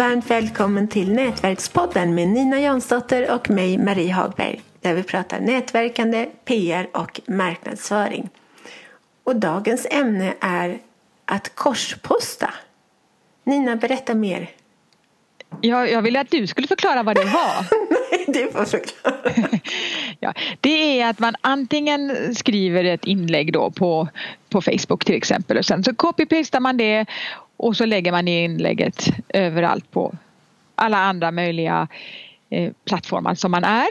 varmt välkommen till Nätverkspodden med Nina Jansdotter och mig Marie Hagberg där vi pratar nätverkande, PR och marknadsföring. Och dagens ämne är att korsposta. Nina, berätta mer. Ja, jag ville att du skulle förklara vad det var. Nej, du får förklara. ja, det är att man antingen skriver ett inlägg då på, på Facebook till exempel och sen så copy-pastar man det och så lägger man inlägget överallt på alla andra möjliga eh, plattformar som man är.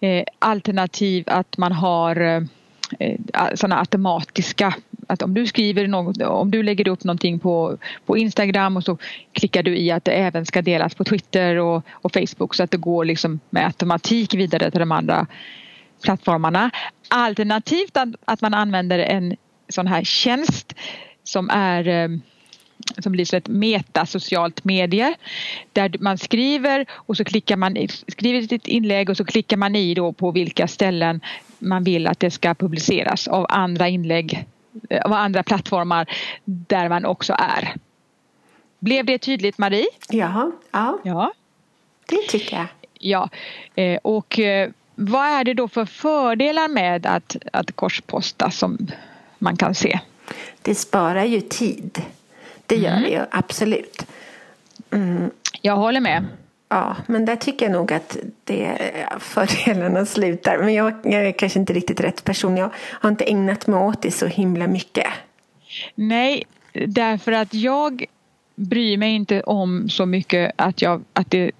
Eh, alternativ att man har eh, sådana automatiska att om du skriver något, om du lägger upp någonting på, på Instagram och så klickar du i att det även ska delas på Twitter och, och Facebook så att det går liksom med automatik vidare till de andra plattformarna. Alternativt att, att man använder en sån här tjänst som är eh, som blir som ett metasocialt medie där man skriver och så klickar man skriver sitt inlägg och så klickar man i då på vilka ställen man vill att det ska publiceras av andra inlägg av andra plattformar där man också är. Blev det tydligt Marie? Jaha, ja. ja. Det tycker jag. Ja, eh, och eh, vad är det då för fördelar med att, att korsposta som man kan se? Det sparar ju tid. Det gör mm. det ju absolut. Mm. Jag håller med. Ja, men där tycker jag nog att det fördelarna slutar. Men jag, jag är kanske inte riktigt rätt person. Jag har inte ägnat mig åt det så himla mycket. Nej, därför att jag bryr mig inte om så mycket att jag, att det,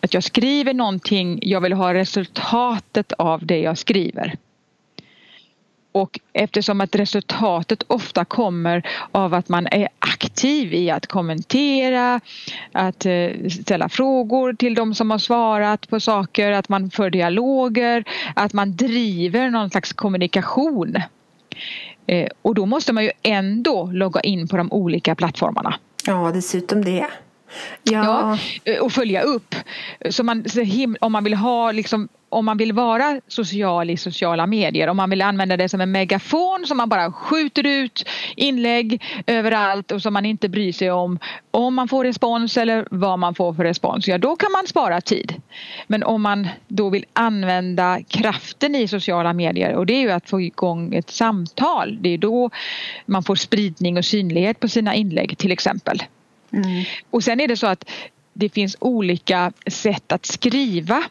att jag skriver någonting. Jag vill ha resultatet av det jag skriver. Och eftersom att resultatet ofta kommer av att man är aktiv i att kommentera, att eh, ställa frågor till de som har svarat på saker, att man för dialoger, att man driver någon slags kommunikation. Eh, och då måste man ju ändå logga in på de olika plattformarna. Ja, dessutom det. Ja. ja. Eh, och följa upp. Så man, om man vill ha liksom om man vill vara social i sociala medier, om man vill använda det som en megafon som man bara skjuter ut inlägg överallt och som man inte bryr sig om om man får respons eller vad man får för respons, ja då kan man spara tid. Men om man då vill använda kraften i sociala medier och det är ju att få igång ett samtal, det är då man får spridning och synlighet på sina inlägg till exempel. Mm. Och sen är det så att det finns olika sätt att skriva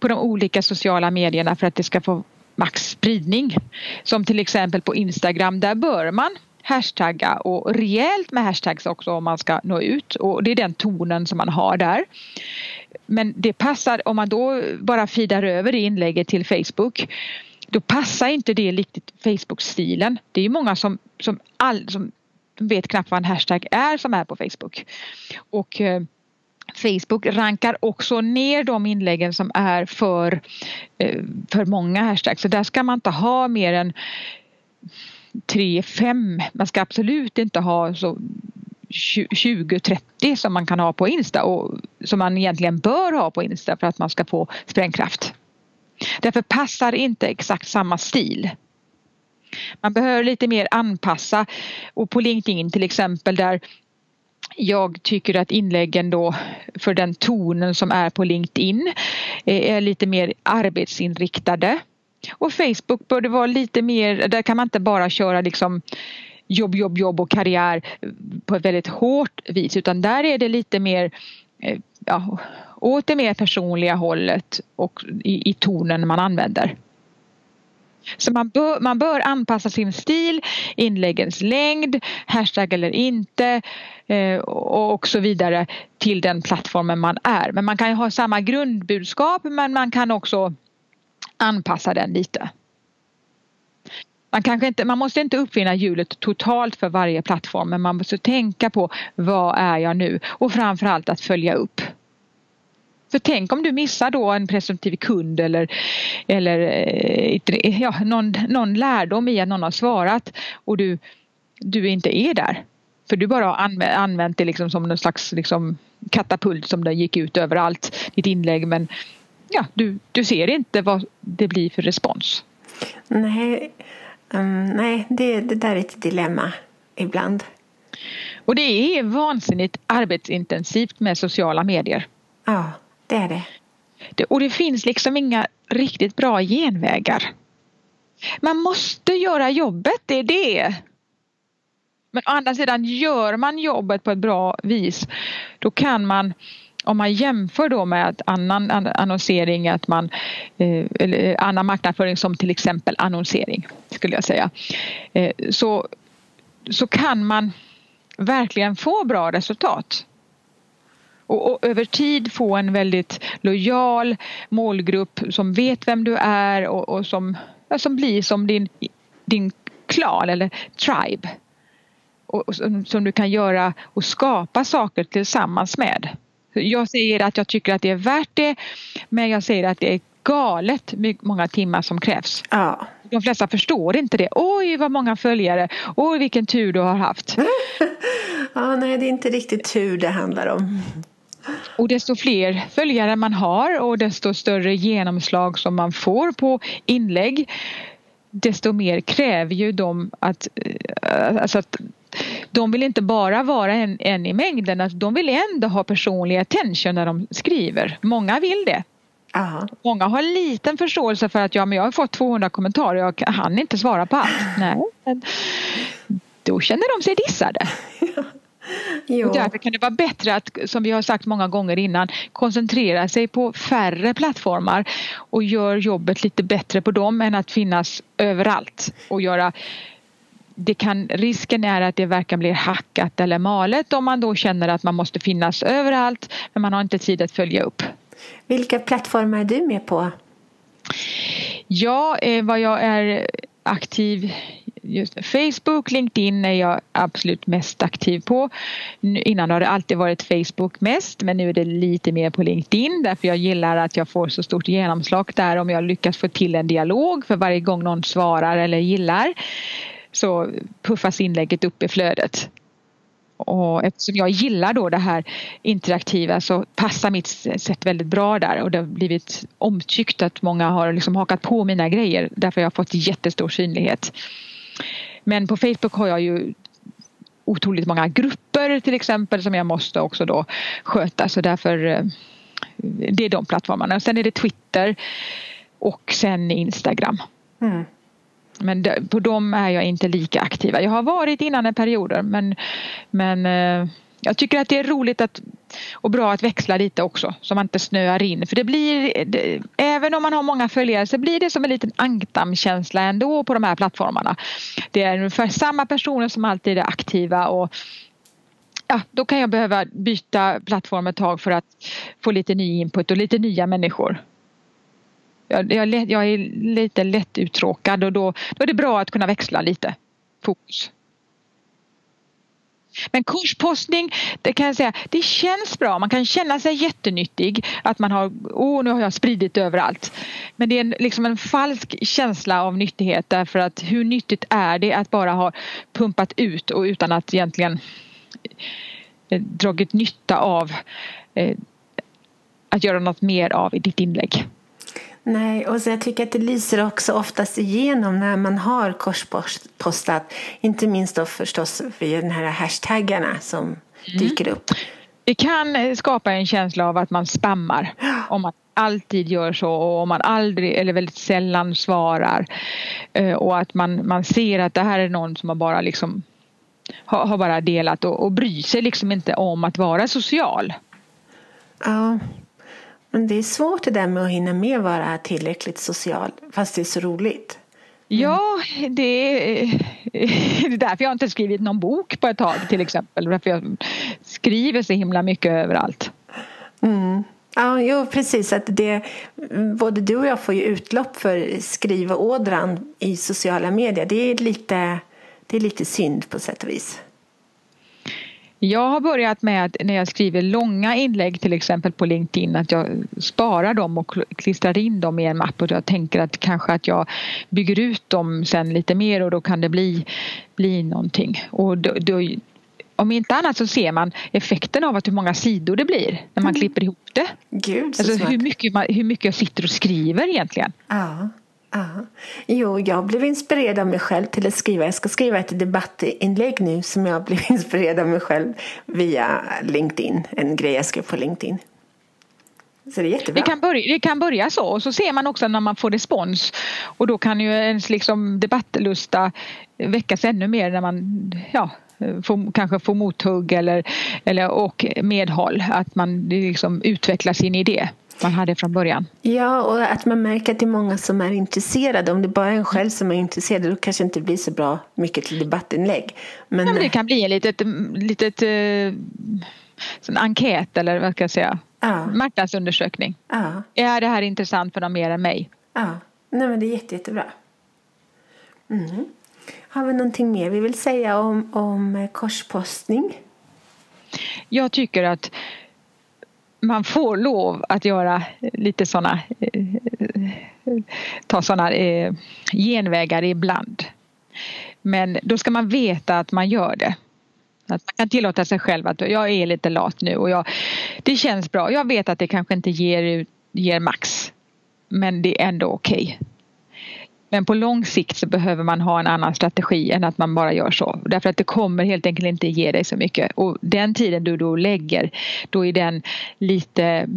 på de olika sociala medierna för att det ska få max spridning. Som till exempel på Instagram, där bör man hashtagga och rejält med hashtags också om man ska nå ut och det är den tonen som man har där. Men det passar om man då bara feedar över det inlägget till Facebook då passar inte det riktigt Facebook-stilen. Det är ju många som, som, all, som vet knappt vad en hashtag är som är på Facebook. Och eh, Facebook rankar också ner de inläggen som är för, eh, för många hashtags. Så där ska man inte ha mer än tre, fem. Man ska absolut inte ha så 20-30 som man kan ha på Insta och som man egentligen bör ha på Insta för att man ska få sprängkraft. Därför passar inte exakt samma stil. Man behöver lite mer anpassa och på LinkedIn till exempel där jag tycker att inläggen då för den tonen som är på LinkedIn eh, är lite mer arbetsinriktade. Och Facebook bör det vara lite mer, där kan man inte bara köra liksom jobb, jobb, jobb och karriär på ett väldigt hårt vis utan där är det lite mer eh, ja, åt det mer personliga hållet och i, i tonen man använder. Så man bör, man bör anpassa sin stil, inläggens längd, hashtag eller inte eh, och så vidare till den plattformen man är. Men man kan ju ha samma grundbudskap men man kan också anpassa den lite. Man, kanske inte, man måste inte uppfinna hjulet totalt för varje plattform men man måste tänka på vad är jag nu och framförallt att följa upp. För tänk om du missar då en presumtiv kund eller, eller eh, ja, någon, någon lärdom i att någon har svarat och du, du inte är där. För du bara har använt det liksom som någon slags liksom katapult som det gick ut överallt, ditt inlägg. Men ja, du, du ser inte vad det blir för respons. Nej, um, nej det, det där är ett dilemma ibland. Och det är vansinnigt arbetsintensivt med sociala medier. Ja, det är det. det och det finns liksom inga riktigt bra genvägar. Man måste göra jobbet, det är det. Men å andra sidan, gör man jobbet på ett bra vis då kan man om man jämför då med annan annonsering, att man, eh, eller eh, annan marknadsföring som till exempel annonsering skulle jag säga, eh, så, så kan man verkligen få bra resultat. Och, och, över tid få en väldigt lojal målgrupp som vet vem du är och, och som, ja, som blir som din, din klan eller tribe. Och, och som, som du kan göra och skapa saker tillsammans med. Jag säger att jag tycker att det är värt det men jag säger att det är galet många timmar som krävs. Ja. De flesta förstår inte det. Oj vad många följare, oj vilken tur du har haft. ja, nej det är inte riktigt tur det handlar om. Och desto fler följare man har och desto större genomslag som man får på inlägg desto mer kräver ju de att, eh, alltså att de vill inte bara vara en, en i mängden, alltså de vill ändå ha personlig attention när de skriver. Många vill det. Aha. Många har liten förståelse för att ja, men jag har fått 200 kommentarer och jag kan inte svara på allt. Nej, då känner de sig dissade. Jo. Och därför kan det vara bättre att, som vi har sagt många gånger innan, koncentrera sig på färre plattformar och gör jobbet lite bättre på dem än att finnas överallt och göra det kan, risken är att det verkar bli hackat eller malet om man då känner att man måste finnas överallt men man har inte tid att följa upp. Vilka plattformar är du med på? Ja, eh, vad jag är aktiv just Facebook, LinkedIn är jag absolut mest aktiv på. Innan har det alltid varit Facebook mest men nu är det lite mer på LinkedIn därför jag gillar att jag får så stort genomslag där om jag lyckas få till en dialog för varje gång någon svarar eller gillar så puffas inlägget upp i flödet. Och eftersom jag gillar då det här interaktiva så passar mitt sätt väldigt bra där och det har blivit omtyckt att många har liksom hakat på mina grejer därför jag har fått jättestor synlighet. Men på Facebook har jag ju otroligt många grupper till exempel som jag måste också då sköta så därför eh, det är de plattformarna. Sen är det Twitter och sen Instagram. Mm. Men på dem är jag inte lika aktiva. Jag har varit innan en perioder men, men eh, jag tycker att det är roligt att, och bra att växla lite också så man inte snöar in. För det blir, det, även om man har många följare så blir det som en liten ankdammkänsla ändå på de här plattformarna. Det är ungefär samma personer som alltid är aktiva och ja, då kan jag behöva byta plattform ett tag för att få lite ny input och lite nya människor jag, jag, jag är lite lätt uttråkad och då, då är det bra att kunna växla lite fokus. Men kurspostning, det kan jag säga, det känns bra. Man kan känna sig jättenyttig. Att man har, åh oh, nu har jag spridit överallt. Men det är en, liksom en falsk känsla av nyttighet därför att hur nyttigt är det att bara ha pumpat ut och utan att egentligen eh, dragit nytta av eh, att göra något mer av i ditt inlägg. Nej, och så jag tycker att det lyser också oftast igenom när man har korspostat. Inte minst då förstås via de här hashtaggarna som mm. dyker upp. Det kan skapa en känsla av att man spammar. Om man alltid gör så och om man aldrig eller väldigt sällan svarar. Eh, och att man, man ser att det här är någon som har bara liksom har, har bara delat och, och bryr sig liksom inte om att vara social. Ja, men det är svårt det där med att hinna med att vara tillräckligt social fast det är så roligt. Mm. Ja, det är, det är därför jag inte skrivit någon bok på ett tag till exempel. Därför jag skriver så himla mycket överallt. Mm. Ja, jo, precis. Att det, både du och jag får ju utlopp för skrivådran i sociala medier. Det är lite, det är lite synd på sätt och vis. Jag har börjat med att när jag skriver långa inlägg till exempel på LinkedIn att jag sparar dem och klistrar in dem i en mapp och jag tänker att kanske att jag bygger ut dem sen lite mer och då kan det bli, bli någonting. Och då, då, om inte annat så ser man effekten av att hur många sidor det blir när man mm. klipper ihop det. Gud, så alltså hur mycket, man, hur mycket jag sitter och skriver egentligen. Ja. Aha. Jo, jag blev inspirerad av mig själv till att skriva. Jag ska skriva ett debattinlägg nu som jag blev inspirerad av mig själv via LinkedIn. En grej jag skrev på LinkedIn. Så det är jättebra. Vi kan, börja, vi kan börja så och så ser man också när man får respons och då kan ju ens liksom debattlusta väckas ännu mer när man ja, får, kanske får mothugg eller, eller, och medhåll. Att man liksom utvecklar sin idé man hade från början. Ja, och att man märker att det är många som är intresserade. Om det bara är en själv som är intresserad då kanske det inte blir så bra mycket till debattinlägg. Men, ja, men det kan bli en litet, litet eh, sån enkät eller vad ska jag säga? Ja. Marknadsundersökning. Ja. Är det här intressant för dem mer än mig? Ja, Nej, men det är jätte, jättebra. Mm. Har vi någonting mer vi vill säga om, om korspostning? Jag tycker att man får lov att göra lite sådana eh, ta sådana eh, genvägar ibland. Men då ska man veta att man gör det. Att man kan tillåta sig själv att jag är lite lat nu och jag, det känns bra. Jag vet att det kanske inte ger, ger max. Men det är ändå okej. Okay. Men på lång sikt så behöver man ha en annan strategi än att man bara gör så. Därför att det kommer helt enkelt inte ge dig så mycket. Och den tiden du då lägger, då är den lite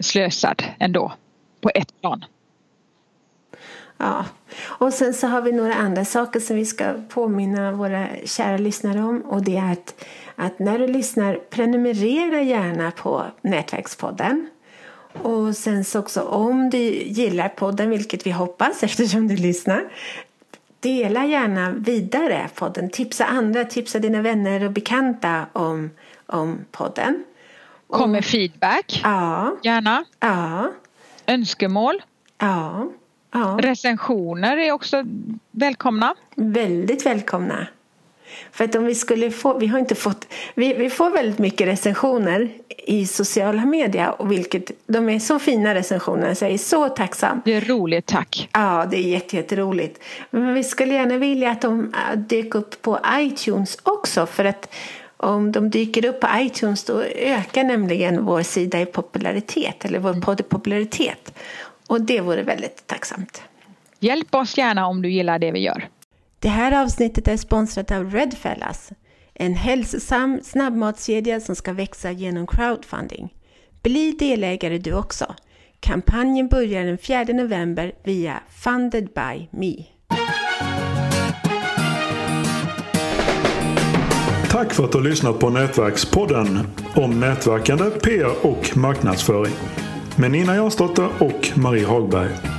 slösad ändå. På ett plan. Ja, och sen så har vi några andra saker som vi ska påminna våra kära lyssnare om. Och det är att, att när du lyssnar, prenumerera gärna på Nätverkspodden. Och sen så också om du gillar podden, vilket vi hoppas eftersom du lyssnar. Dela gärna vidare podden. Tipsa andra, tipsa dina vänner och bekanta om, om podden. Kom med feedback. Ja. Gärna. Ja. Önskemål. Ja. ja. Recensioner är också välkomna. Väldigt välkomna. För att om vi skulle få, vi har inte fått, vi, vi får väldigt mycket recensioner i sociala medier och vilket, de är så fina recensioner så jag är så tacksam. Det är roligt, tack. Ja, det är jätteroligt. Men vi skulle gärna vilja att de äh, dyker upp på iTunes också för att om de dyker upp på iTunes då ökar nämligen vår sida i popularitet eller vår mm. podd i popularitet. Och det vore väldigt tacksamt. Hjälp oss gärna om du gillar det vi gör. Det här avsnittet är sponsrat av Redfellas, en hälsosam snabbmatskedja som ska växa genom crowdfunding. Bli delägare du också. Kampanjen börjar den 4 november via Funded by Me. Tack för att du har lyssnat på Nätverkspodden om nätverkande, PR och marknadsföring med Nina Jansdotter och Marie Hagberg.